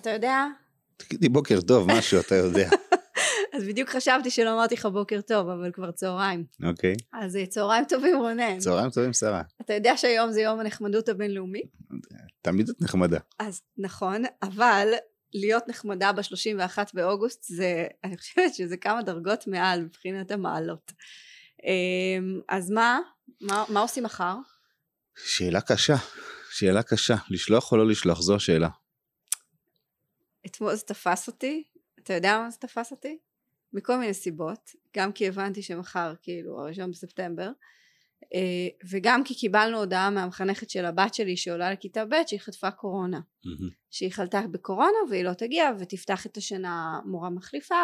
אתה יודע? תגידי בוקר טוב, משהו אתה יודע. אז בדיוק חשבתי שלא אמרתי לך בוקר טוב, אבל כבר צהריים. אוקיי. אז אה, צהריים טובים רונן. צהריים טובים, שרה. אתה יודע שהיום זה יום הנחמדות הבינלאומי? תמיד את נחמדה. אז נכון, אבל להיות נחמדה ב-31 באוגוסט זה, אני חושבת שזה כמה דרגות מעל מבחינת המעלות. אמ, אז מה? מה, מה עושים מחר? שאלה קשה, שאלה קשה. לשלוח או לא לשלוח, זו השאלה. אתמול זה תפס אותי, אתה יודע מה זה תפס אותי? מכל מיני סיבות, גם כי הבנתי שמחר כאילו הראשון בספטמבר, אה, וגם כי קיבלנו הודעה מהמחנכת של הבת שלי שעולה לכיתה ב' שהיא חטפה קורונה, שהיא חלתה בקורונה והיא לא תגיע ותפתח את השנה מורה מחליפה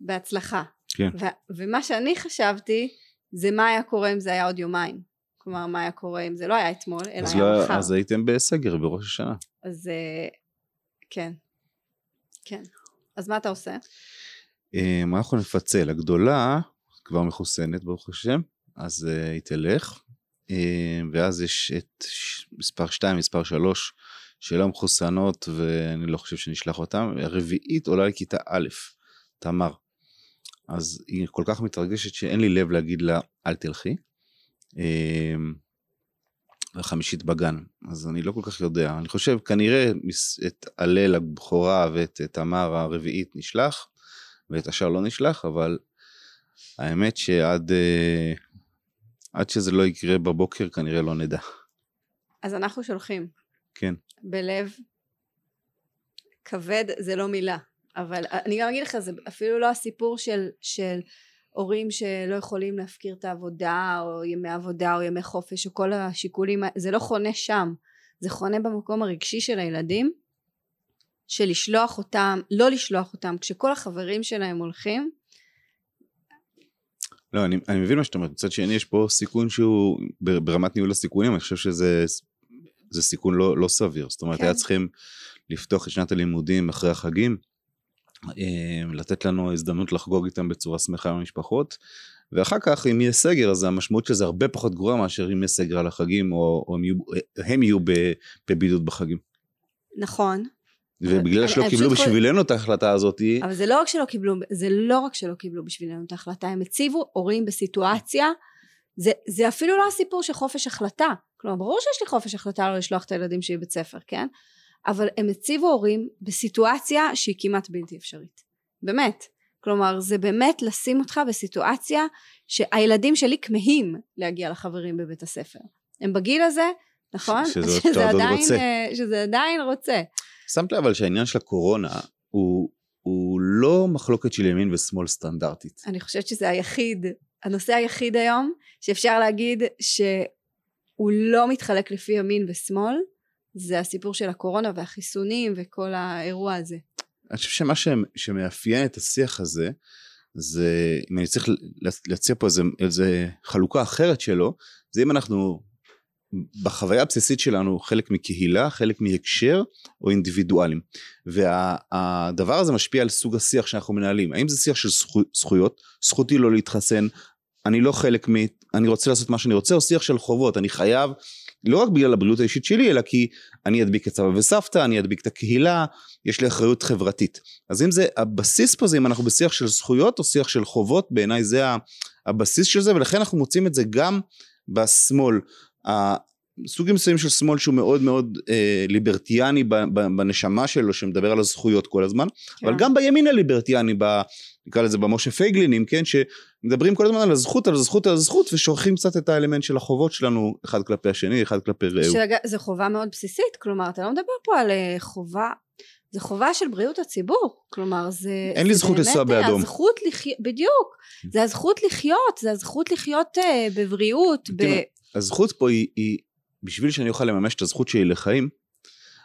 ובהצלחה. כן. ו- ומה שאני חשבתי זה מה היה קורה אם זה היה עוד יומיים. כלומר מה היה קורה אם זה לא היה אתמול אלא היה לא, מחר. אז הייתם בסגר בראש השנה. אז אה, כן, כן. אז מה אתה עושה? אה, מה אנחנו נפצל? הגדולה כבר מחוסנת ברוך השם, אז uh, היא תלך, uh, ואז יש את מספר 2, מספר 3 שלא מחוסנות ואני לא חושב שנשלח אותם, הרביעית עולה לכיתה א', תמר. אז היא כל כך מתרגשת שאין לי לב להגיד לה אל תלכי. והחמישית בגן, אז אני לא כל כך יודע. אני חושב כנראה את הלל הבכורה ואת את תמר הרביעית נשלח, ואת השאר לא נשלח, אבל האמת שעד אה, עד שזה לא יקרה בבוקר כנראה לא נדע. אז אנחנו שולחים כן. בלב כבד זה לא מילה אבל אני גם אגיד לך זה אפילו לא הסיפור של, של הורים שלא יכולים להפקיר את העבודה או ימי עבודה או ימי חופש או כל השיקולים זה לא חונה שם זה חונה במקום הרגשי של הילדים של לשלוח אותם לא לשלוח אותם כשכל החברים שלהם הולכים לא, אני, אני מבין מה שאתה אומר, מצד שני יש פה סיכון שהוא ברמת ניהול הסיכונים, אני חושב שזה זה סיכון לא, לא סביר. זאת אומרת, כן. היה צריכים לפתוח את שנת הלימודים אחרי החגים, לתת לנו הזדמנות לחגוג איתם בצורה שמחה עם המשפחות, ואחר כך אם יהיה סגר אז המשמעות של זה הרבה פחות גרועה מאשר אם יהיה סגר על החגים או, או הם יהיו, הם יהיו בבידוד בחגים. נכון. ובגלל שלא קיבלו בשבילנו את ההחלטה הזאת, אבל זה לא רק שלא קיבלו זה לא רק שלא קיבלו בשבילנו את ההחלטה הם הציבו הורים בסיטואציה זה, זה אפילו לא הסיפור של חופש החלטה. כלומר ברור שיש לי חופש החלטה לא לשלוח את הילדים שלי בית ספר כן אבל הם הציבו הורים בסיטואציה שהיא כמעט בלתי אפשרית באמת כלומר זה באמת לשים אותך בסיטואציה שהילדים שלי כמהים להגיע לחברים בבית הספר הם בגיל הזה נכון? ש- שזה עוד עדיין, רוצה. אה, שזה עדיין רוצה שמת לב אבל שהעניין של הקורונה הוא, הוא לא מחלוקת של ימין ושמאל סטנדרטית. אני חושבת שזה היחיד, הנושא היחיד היום שאפשר להגיד שהוא לא מתחלק לפי ימין ושמאל זה הסיפור של הקורונה והחיסונים וכל האירוע הזה. אני חושב שמה שמאפיין את השיח הזה זה אם אני צריך להציע פה איזה, איזה חלוקה אחרת שלו זה אם אנחנו בחוויה הבסיסית שלנו חלק מקהילה חלק מהקשר או אינדיבידואלים. והדבר הזה משפיע על סוג השיח שאנחנו מנהלים. האם זה שיח של זכו, זכויות? זכותי לא להתחסן. אני לא חלק מ... אני רוצה לעשות מה שאני רוצה או שיח של חובות? אני חייב לא רק בגלל הבריאות האישית שלי אלא כי אני אדביק את סבא וסבתא אני אדביק את הקהילה יש לי אחריות חברתית. אז אם זה, הבסיס פה זה אם אנחנו בשיח של זכויות או שיח של חובות, בעיניי זה הבסיס של זה, ולכן אנחנו מוצאים את זה גם בשמאל. סוגים מסוימים של שמאל שהוא מאוד מאוד אה, ליברטיאני ב- ב- בנשמה שלו, שמדבר על הזכויות כל הזמן, כן. אבל גם בימין הליברטיאני, ב, נקרא לזה במשה פייגלינים, כן, שמדברים כל הזמן על הזכות, על הזכות, על הזכות, ושוכחים קצת את האלמנט של החובות שלנו, אחד כלפי השני, אחד כלפי רעהו. זה חובה מאוד בסיסית, כלומר אתה לא מדבר פה על אה, חובה, זה חובה של בריאות הציבור, כלומר זה... אין לי זה זכות לנסוע אה, באדום. הזכות לחיות, בדיוק, זה הזכות לחיות, זה הזכות לחיות אה, בבריאות, ב... הזכות פה היא, היא, בשביל שאני אוכל לממש את הזכות שלי לחיים,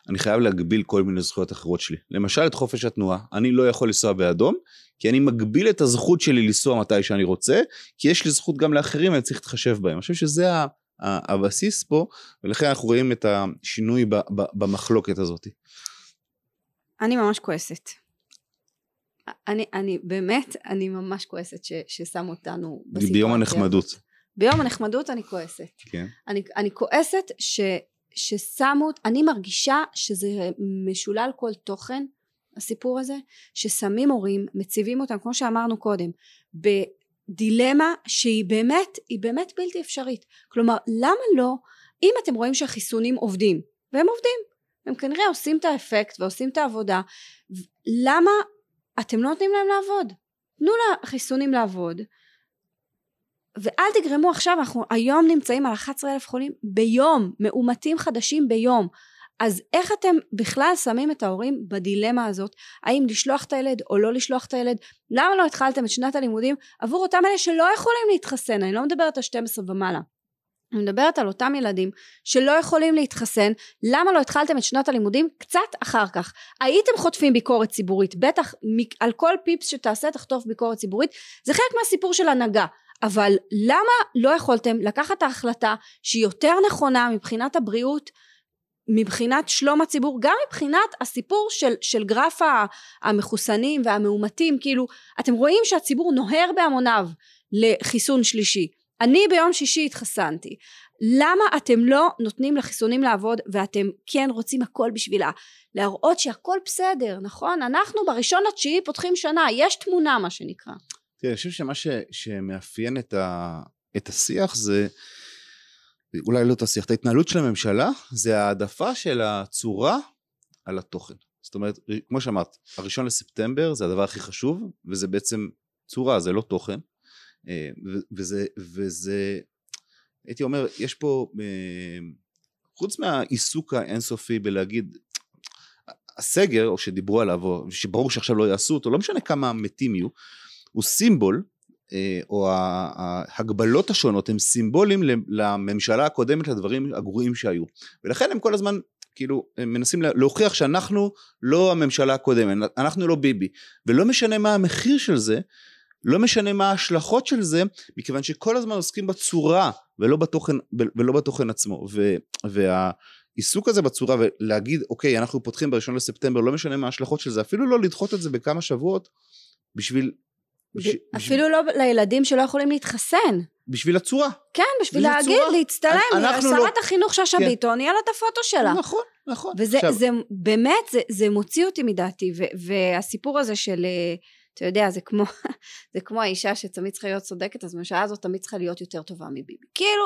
אני חייב להגביל כל מיני זכויות אחרות שלי. למשל את חופש התנועה, אני לא יכול לנסוע באדום, כי אני מגביל את הזכות שלי לנסוע מתי שאני רוצה, כי יש לי זכות גם לאחרים ואני צריך להתחשב בהם. אני חושב שזה הבסיס פה, ולכן אנחנו רואים את השינוי ב- ב- במחלוקת הזאת. אני ממש כועסת. אני, אני באמת, אני ממש כועסת ש, ששמו אותנו בסיטואציה. ביום. הנחמדות. ביום הנחמדות אני כועסת. כן. אני, אני כועסת ש, ששמו, אני מרגישה שזה משולל כל תוכן הסיפור הזה, ששמים הורים, מציבים אותם, כמו שאמרנו קודם, בדילמה שהיא באמת, היא באמת בלתי אפשרית. כלומר, למה לא, אם אתם רואים שהחיסונים עובדים, והם עובדים, הם כנראה עושים את האפקט ועושים את העבודה, למה אתם לא נותנים להם לעבוד? תנו לחיסונים לעבוד, ואל תגרמו עכשיו, אנחנו היום נמצאים על 11 אלף חולים ביום, מאומתים חדשים ביום. אז איך אתם בכלל שמים את ההורים בדילמה הזאת, האם לשלוח את הילד או לא לשלוח את הילד? למה לא התחלתם את שנת הלימודים עבור אותם אלה שלא יכולים להתחסן? אני לא מדברת על 12 ומעלה. אני מדברת על אותם ילדים שלא יכולים להתחסן, למה לא התחלתם את שנת הלימודים קצת אחר כך? הייתם חוטפים ביקורת ציבורית, בטח על כל פיפס שתעשה תחטוף ביקורת ציבורית, זה חלק מהסיפור של הנהגה. אבל למה לא יכולתם לקחת ההחלטה שהיא יותר נכונה מבחינת הבריאות מבחינת שלום הציבור גם מבחינת הסיפור של, של גרף המחוסנים והמאומתים? כאילו אתם רואים שהציבור נוהר בהמוניו לחיסון שלישי. אני ביום שישי התחסנתי. למה אתם לא נותנים לחיסונים לעבוד ואתם כן רוצים הכל בשבילה? להראות שהכל בסדר נכון? אנחנו בראשון לתשיעי פותחים שנה יש תמונה מה שנקרא תראה, אני חושב שמה ש, שמאפיין את, ה, את השיח זה, אולי לא את השיח, את ההתנהלות של הממשלה, זה העדפה של הצורה על התוכן. זאת אומרת, כמו שאמרת, הראשון לספטמבר זה הדבר הכי חשוב, וזה בעצם צורה, זה לא תוכן. אה, וזה, וזה, הייתי אומר, יש פה, אה, חוץ מהעיסוק האינסופי בלהגיד, הסגר, או שדיברו עליו, או שברור שעכשיו לא יעשו אותו, לא משנה כמה מתים יהיו, הוא סימבול, אה, או ההגבלות השונות הם סימבולים לממשלה הקודמת לדברים הגרועים שהיו. ולכן הם כל הזמן כאילו הם מנסים להוכיח שאנחנו לא הממשלה הקודמת, אנחנו לא ביבי. ולא משנה מה המחיר של זה, לא משנה מה ההשלכות של זה, מכיוון שכל הזמן עוסקים בצורה ולא בתוכן, ולא בתוכן עצמו. ו, והעיסוק הזה בצורה ולהגיד אוקיי אנחנו פותחים בראשון לספטמבר לא משנה מה ההשלכות של זה אפילו לא לדחות את זה בכמה שבועות בשביל בש... אפילו לא לילדים שלא יכולים להתחסן. בשביל הצורה. כן, בשביל להגיד. להצטלם, שרת לא... החינוך שאשא כן. ביטון, יהיה לה את הפוטו שלה. נכון, נכון. וזה עכשיו... זה, באמת, זה, זה מוציא אותי מדעתי, ו, והסיפור הזה של, אה, אתה יודע, זה כמו, זה כמו האישה שתמיד צריכה להיות צודקת, אז הממשלה הזאת תמיד צריכה להיות יותר טובה מביבי. כאילו,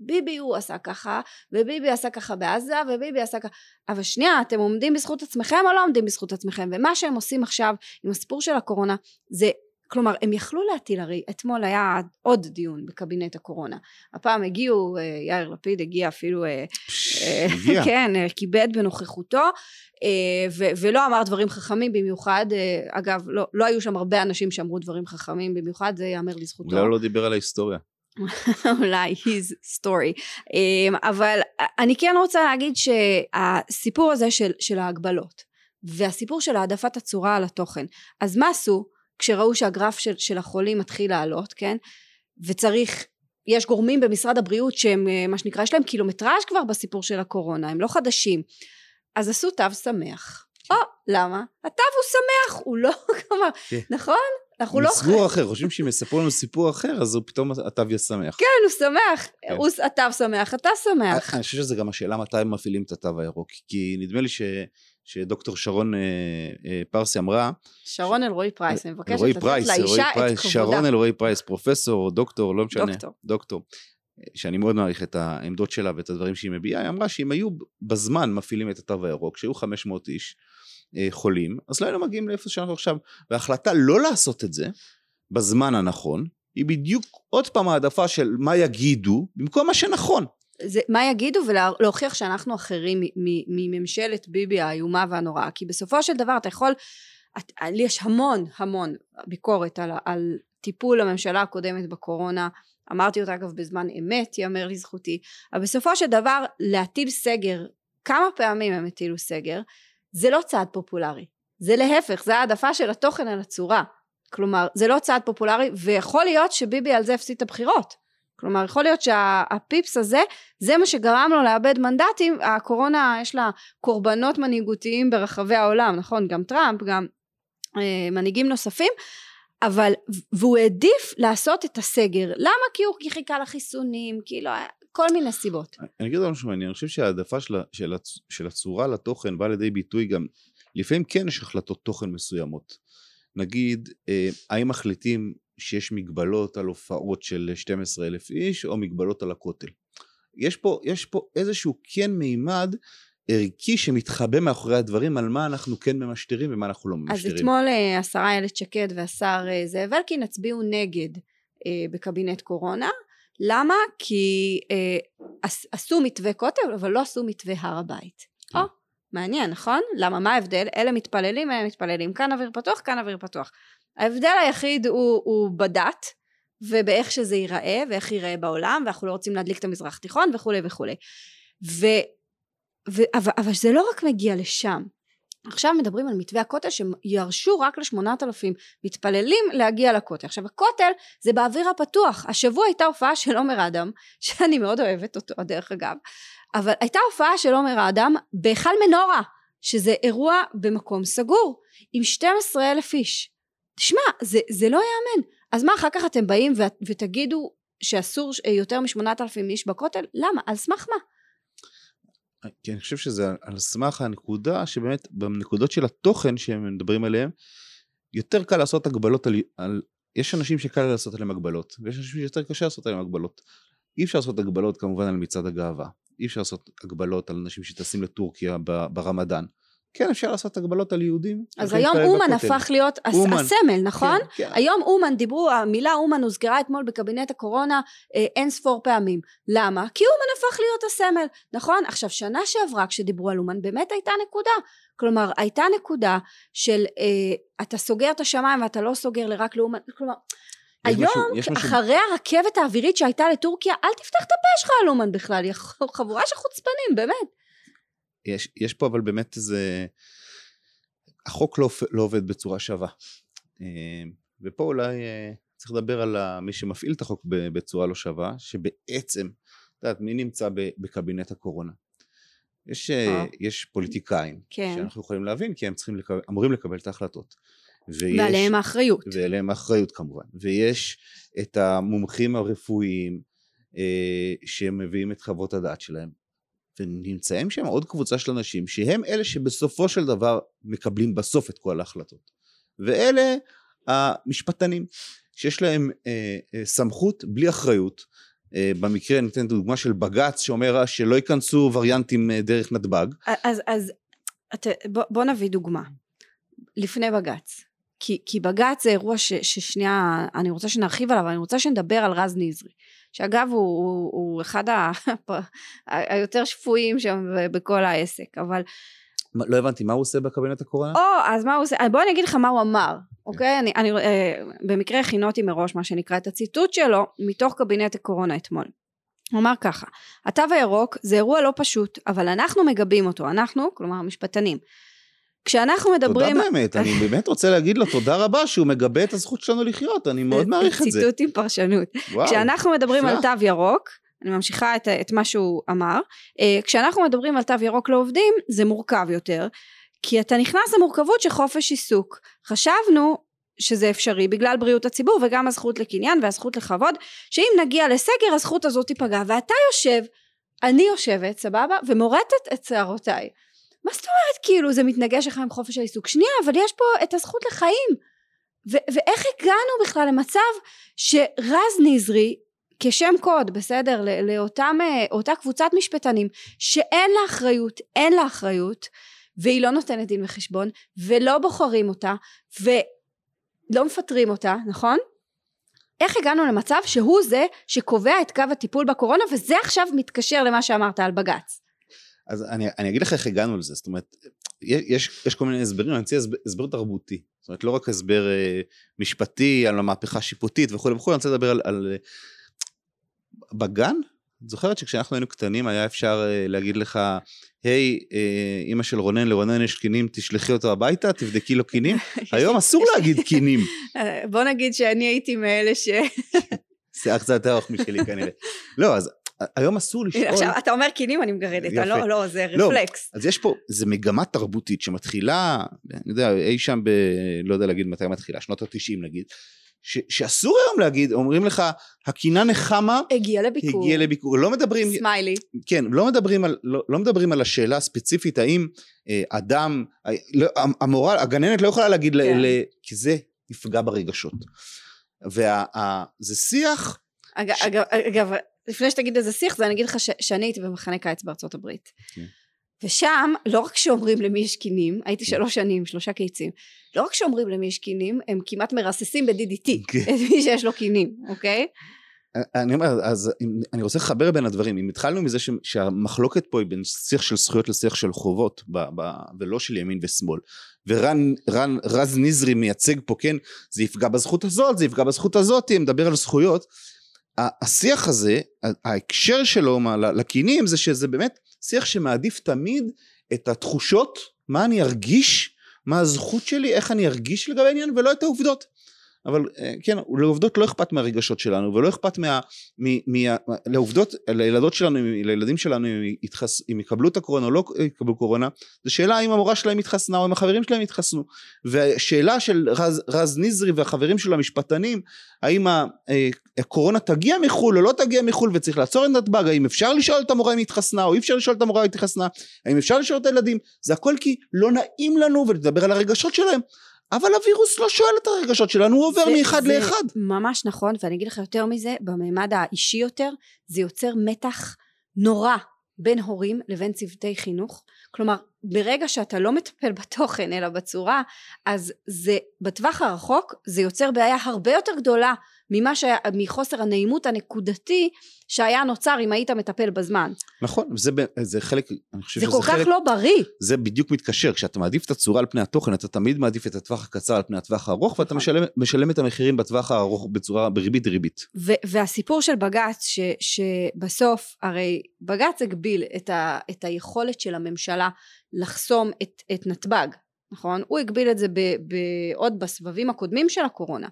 ביבי הוא עשה ככה, וביבי עשה ככה בעזה, וביבי עשה ככה, אבל שנייה, אתם עומדים בזכות עצמכם או לא עומדים בזכות עצמכם? ומה שהם עושים עכשיו עם הסיפור של הקורונה, זה כלומר הם יכלו להטיל הרי אתמול היה עוד דיון בקבינט הקורונה. הפעם הגיעו אה, יאיר לפיד הגיע אפילו אה, אה, הגיע. כן כיבד בנוכחותו ו- ולא אמר דברים חכמים במיוחד אגב לא, לא היו שם הרבה אנשים שאמרו דברים חכמים במיוחד זה ייאמר לזכותו. אולי לא דיבר על ההיסטוריה. אולי his story. אבל אני כן רוצה להגיד שהסיפור הזה של, של ההגבלות והסיפור של העדפת הצורה על התוכן אז מה עשו כשראו שהגרף של, של החולים מתחיל לעלות, כן? וצריך, יש גורמים במשרד הבריאות שהם, אה, מה שנקרא, יש להם קילומטראז' כבר בסיפור של הקורונה, הם לא חדשים. אז עשו תו שמח. או, למה? התו הוא שמח, הוא לא, כלומר, כן. נכון? אנחנו לא... סיפור אחר, חושבים שאם יספרו לנו סיפור אחר, אז הוא פתאום התו יהיה שמח. כן, הוא שמח. כן. הוא, התו שמח, אתה שמח. אני חושב שזה גם השאלה מתי הם מפעילים את התו הירוק, כי נדמה לי ש... שדוקטור שרון אה, אה, פרסי אמרה. שרון אלרועי פרייס, אני מבקשת לתת פרייס, לאישה את כבודה. שרון אלרועי פרייס, פרופסור או דוקטור, לא משנה. דוקטור. דוקטור. שאני מאוד מעריך את העמדות שלה ואת הדברים שהיא מביעה, היא אמרה שאם היו בזמן מפעילים את התו הירוק, שהיו 500 איש אה, חולים, אז לא היינו מגיעים לאיפה שאנחנו עכשיו. וההחלטה לא לעשות את זה בזמן הנכון, היא בדיוק עוד פעם העדפה של מה יגידו, במקום מה שנכון. זה, מה יגידו ולהוכיח שאנחנו אחרים מממשלת ביבי האיומה והנוראה? כי בסופו של דבר אתה יכול את, יש המון המון ביקורת על, על טיפול הממשלה הקודמת בקורונה. אמרתי אותה אגב בזמן אמת יאמר לזכותי. אבל בסופו של דבר להטיל סגר כמה פעמים הם הטילו סגר זה לא צעד פופולרי. זה להפך זה העדפה של התוכן על הצורה. כלומר זה לא צעד פופולרי ויכול להיות שביבי על זה הפסיד את הבחירות כלומר יכול להיות שהפיפס הזה זה מה שגרם לו לאבד מנדטים הקורונה יש לה קורבנות מנהיגותיים ברחבי העולם נכון גם טראמפ גם אה, מנהיגים נוספים אבל והוא העדיף לעשות את הסגר למה כי הוא חיכה לחיסונים כי לא כל מיני סיבות. אני אגיד עוד משהו מעניין, אני חושב שההעדפה של, של, של הצורה לתוכן באה לידי ביטוי גם, לפעמים כן יש החלטות תוכן מסוימות. נגיד, אה, האם מחליטים שיש מגבלות על הופעות של 12 אלף איש, או מגבלות על הכותל. יש פה, יש פה איזשהו כן מימד ערכי שמתחבא מאחורי הדברים על מה אנחנו כן ממשטרים ומה אנחנו לא ממשטרים. אז אתמול אה, השרה איילת שקד והשר אה, זאב אלקין הצביעו נגד אה, בקבינט קורונה. למה? כי אה, עשו מתווה כותל אבל לא עשו מתווה הר הבית. כן. או, מעניין נכון? למה? מה ההבדל? אלה מתפללים, אלה מתפללים. כאן אוויר פתוח, כאן אוויר פתוח. ההבדל היחיד הוא, הוא בדת ובאיך שזה ייראה ואיך ייראה בעולם ואנחנו לא רוצים להדליק את המזרח התיכון וכולי וכולי. ו, ו, אבל, אבל זה לא רק מגיע לשם. עכשיו מדברים על מתווה הכותל שירשו רק לשמונת אלפים מתפללים להגיע לכותל. עכשיו הכותל זה באוויר הפתוח. השבוע הייתה הופעה של עומר אדם, שאני מאוד אוהבת אותו דרך אגב, אבל הייתה הופעה של עומר אדם בהיכל מנורה, שזה אירוע במקום סגור, עם 12 אלף איש. תשמע, זה, זה לא ייאמן. אז מה אחר כך אתם באים ו, ותגידו שאסור יותר משמונת אלפים איש בכותל? למה? על סמך מה? כי אני חושב שזה על סמך הנקודה שבאמת בנקודות של התוכן שהם מדברים עליהם יותר קל לעשות הגבלות על, על יש אנשים שקל לעשות עליהם הגבלות ויש אנשים שיותר קשה לעשות עליהם הגבלות אי אפשר לעשות הגבלות כמובן על מצעד הגאווה אי אפשר לעשות הגבלות על אנשים שטסים לטורקיה ברמדאן כן אפשר לעשות הגבלות על יהודים. אז היום אומן הפך להיות אומן. הסמל נכון? כן, כן. היום אומן דיברו המילה אומן הוזכרה אתמול בקבינט הקורונה אה, אין ספור פעמים למה? כי אומן הפך להיות הסמל נכון? עכשיו שנה שעברה כשדיברו על אומן באמת הייתה נקודה כלומר הייתה נקודה של אה, אתה סוגר את השמיים ואתה לא סוגר לרק לאומן כלומר היום משהו, אחרי משהו... הרכבת האווירית שהייתה לטורקיה אל תפתח את הפה שלך על אומן בכלל חבורה של חוצפנים באמת יש, יש פה אבל באמת איזה... החוק לא, לא עובד בצורה שווה. אה, ופה אולי אה, צריך לדבר על מי שמפעיל את החוק בצורה לא שווה, שבעצם, את יודעת, מי נמצא בקבינט הקורונה? יש, אה, יש פוליטיקאים, כן. שאנחנו יכולים להבין, כי הם צריכים לקבל, אמורים לקבל את ההחלטות. ויש, ועליהם האחריות. ועליהם האחריות כמובן. ויש את המומחים הרפואיים אה, שמביאים את חוות הדעת שלהם. ונמצאים שם עוד קבוצה של אנשים שהם אלה שבסופו של דבר מקבלים בסוף את כל ההחלטות. ואלה המשפטנים שיש להם אה, אה, סמכות בלי אחריות. אה, במקרה ניתן דוגמה של בג"ץ שאומר שלא ייכנסו וריאנטים אה, דרך נתב"ג. אז, אז את, בוא, בוא נביא דוגמה. לפני בג"ץ כי, כי בג"ץ זה אירוע ש, ששנייה אני רוצה שנרחיב עליו אני רוצה שנדבר על רז נזרי שאגב הוא, הוא, הוא אחד ה, היותר שפויים שם בכל העסק אבל לא הבנתי מה הוא עושה בקבינט הקורונה? או אז מה הוא עושה? בוא אני אגיד לך מה הוא אמר אוקיי? אני, אני אה, במקרה הכינותי מראש מה שנקרא את הציטוט שלו מתוך קבינט הקורונה אתמול. הוא אמר ככה התו הירוק זה אירוע לא פשוט אבל אנחנו מגבים אותו אנחנו כלומר המשפטנים כשאנחנו מדברים... תודה באמת, אני באמת רוצה להגיד לו תודה רבה שהוא מגבה את הזכות שלנו לחיות, אני מאוד מעריך את זה. ציטוט עם פרשנות. וואו, כשאנחנו מדברים. על תו ירוק, אני ממשיכה את, את מה שהוא אמר, אה, כשאנחנו מדברים על תו ירוק לעובדים זה מורכב יותר, כי אתה נכנס למורכבות של חופש עיסוק. חשבנו שזה אפשרי בגלל בריאות הציבור וגם הזכות לקניין והזכות לכבוד, שאם נגיע לסגר הזכות הזאת תיפגע, ואתה יושב, אני יושבת, סבבה, ומורטת את שערותיי. מה זאת אומרת כאילו זה מתנגש לך עם חופש העיסוק? שנייה אבל יש פה את הזכות לחיים ו- ואיך הגענו בכלל למצב שרז נזרי כשם קוד בסדר לאותם אה, קבוצת משפטנים שאין לה אחריות אין לה אחריות והיא לא נותנת דין וחשבון ולא בוחרים אותה ולא מפטרים אותה נכון? איך הגענו למצב שהוא זה שקובע את קו הטיפול בקורונה וזה עכשיו מתקשר למה שאמרת על בג"ץ אז אני, אני אגיד לך איך הגענו לזה, זאת אומרת, יש, יש כל מיני הסברים, אני רוצה הסבר, הסבר תרבותי, זאת אומרת לא רק הסבר אה, משפטי על המהפכה השיפוטית וכולי וכולי, אני רוצה לדבר על, על בגן, את זוכרת שכשאנחנו היינו קטנים היה אפשר אה, להגיד לך, היי, אה, אימא של רונן, לרונן יש קינים, תשלחי אותו הביתה, תבדקי לו קינים, היום אסור להגיד קינים. בוא נגיד שאני הייתי מאלה ש... שיער קצת ארוך משלי כנראה. לא, אז היום אסור לשאול... עכשיו אתה אומר קינים אני מגרדת, לא, לא, זה לא, רפלקס. אז יש פה, זה מגמה תרבותית שמתחילה, אני יודע, אי שם ב... לא יודע להגיד מתי מתחילה, שנות התשעים נגיד, ש, שאסור היום להגיד, אומרים לך, הקינה נחמה, הגיע לביקור. הגיע לביקור, לא מדברים, סמיילי. כן, לא מדברים על, לא, לא מדברים על השאלה הספציפית האם אה, אדם, אה, לא, המורה, הגננת לא יכולה להגיד, כן. ל, ל, כי זה יפגע ברגשות. וזה שיח, אגב, ש- אגב, אגב, לפני שתגיד איזה שיח, זה אני אגיד לך ש, שאני הייתי במחנה קיץ בארצות הברית. כן. ושם, לא רק שאומרים למי יש קינים, הייתי שלוש שנים, שלושה קיצים, לא רק שאומרים למי יש קינים, הם כמעט מרססים ב-DDT כן. את מי שיש לו קינים, אוקיי? אני אומר, אז אם- אני רוצה לחבר בין הדברים, אם התחלנו מזה ש, שהמחלוקת פה היא בין שיח של זכויות לשיח של חובות, ב, ב, ולא של ימין ושמאל, ורן רן, רז נזרי מייצג פה, כן, זה יפגע בזכות הזאת, זה יפגע בזכות הזאת, מדבר על זכויות, השיח הזה, ההקשר שלו לקינים זה שזה באמת שיח שמעדיף תמיד את התחושות, מה אני ארגיש, מה הזכות שלי, איך אני ארגיש לגבי העניין, ולא את העובדות. אבל אה, כן, לעובדות לא אכפת מהרגשות שלנו, ולא אכפת מה... מ, מ, לעובדות, לילדות שלנו, לילדים שלנו, אם, יתחס, אם יקבלו את הקורונה או לא יקבלו קורונה, זו שאלה אם המורה שלהם התחסנה או אם החברים שלהם התחסנו. והשאלה של רז, רז נזרי והחברים שלו המשפטנים, האם אה, הקורונה תגיע מחו"ל או לא תגיע מחו"ל וויש לעצור את נתב"ג, האם אפשר לשאול את המורה אם התחסנה או אי אפשר לשאול את המורה אם התחסנה, האם אפשר לשאול את הילדים, זה הכל כי לא נעים לנו ולדבר על הרגשות שלהם. אבל הווירוס לא שואל את הרגשות שלנו, הוא עובר זה- מאחד זה לאחד. ממש נכון, ואני אגיד לך יותר מזה, בממד האישי יותר, זה יוצר מתח נורא בין הורים לבין צוותי חינוך. כלומר, ברגע שאתה לא מטפל בתוכן אלא בצורה, אז זה בטווח הרחוק זה יוצר בעיה הרבה יותר גדולה ממה שהיה, מחוסר הנעימות הנקודתי שהיה נוצר אם היית מטפל בזמן. נכון, זה, זה חלק, אני חושב זה שזה כל כך חלק, לא בריא. זה בדיוק מתקשר, כשאתה מעדיף את הצורה על פני התוכן, אתה תמיד מעדיף את הטווח הקצר על פני הטווח הארוך, ואתה נכון. משלם, משלם את המחירים בטווח הארוך בצורה, בריבית דריבית. ו- והסיפור של בג"ץ ש- שבסוף הרי בג"ץ הגביל את, ה- את היכולת של הממשלה לחסום את, את נתב"ג נכון? הוא הגביל את זה ב- ב- עוד בסבבים הקודמים של הקורונה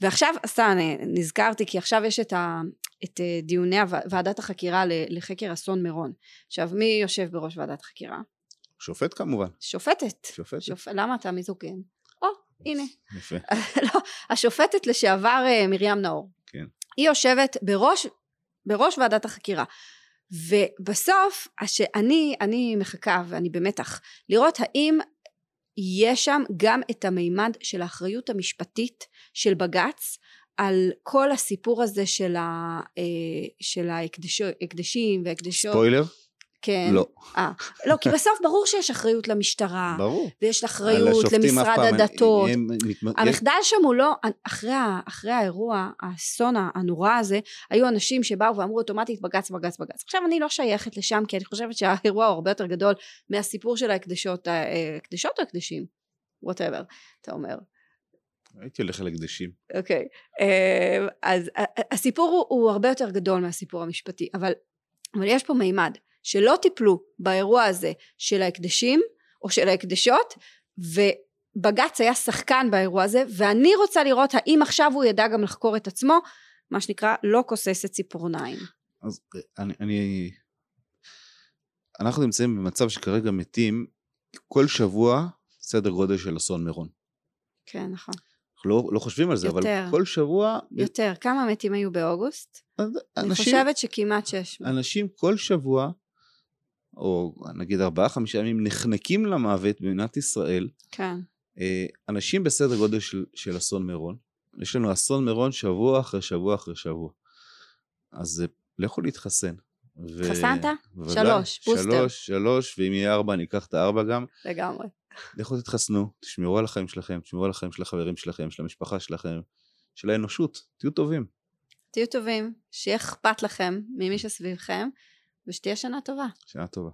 ועכשיו סתם נזכרתי כי עכשיו יש את, ה, את אה, דיוני ועדת החקירה לחקר אסון מירון עכשיו מי יושב בראש ועדת החקירה? שופט כמובן, שופטת שופט, שופ... למה אתה מיזוגן? או הנה יפה. לא, השופטת לשעבר אה, מרים נאור. כן. היא יושבת בראש, בראש ועדת החקירה. ובסוף, הש... אני, אני מחכה ואני במתח לראות האם יש שם גם את המימד של האחריות המשפטית של בג"ץ על כל הסיפור הזה של, ה, אה, של ההקדשים והקדשות. ספוילר? כן. לא, אה, לא, כי בסוף ברור שיש אחריות למשטרה, ברור. ויש אחריות למשרד הדתות. הם- הם המחדל שם הוא לא, אחרי, אחרי האירוע, האסון הנורא הזה, היו אנשים שבאו ואמרו אוטומטית בג"ץ, בג"ץ, בג"ץ. עכשיו אני לא שייכת לשם, כי אני חושבת שהאירוע הוא הרבה יותר גדול מהסיפור של ההקדשות, אה, הקדשות או הקדשים? whatever, אתה אומר. הייתי הולך על הקדשים. אוקיי. אה, אז הסיפור הוא, הוא הרבה יותר גדול מהסיפור המשפטי, אבל, אבל יש פה מימד שלא טיפלו באירוע הזה של ההקדשים או של ההקדשות, ובג"ץ היה שחקן באירוע הזה, ואני רוצה לראות האם עכשיו הוא ידע גם לחקור את עצמו, מה שנקרא לא כוססת ציפורניים. אז אה, אני, אני... אנחנו נמצאים במצב שכרגע מתים כל שבוע סדר גודל של אסון מירון. כן, נכון. אנחנו לא, לא חושבים על זה, יותר. אבל כל שבוע... יותר. כמה מתים היו באוגוסט? אז אני אנשים, חושבת שכמעט שש. אנשים כל שבוע, או נגיד ארבעה חמישה ימים, נחנקים למוות במדינת ישראל, כן. אה, אנשים בסדר גודל של, של אסון מירון. יש לנו אסון מירון שבוע אחרי שבוע אחרי שבוע. אז לכו להתחסן. ו- התחסנת? שלוש, בוסטר. שלוש, שלוש, ואם יהיה ארבע, אני אקח את הארבע גם. לגמרי. לכו תתחסנו, תשמרו על החיים שלכם, תשמרו על החיים של החברים שלכם, של המשפחה שלכם, של האנושות, תהיו טובים. תהיו טובים, שיהיה אכפת לכם ממי שסביבכם, ושתהיה שנה טובה. שנה טובה.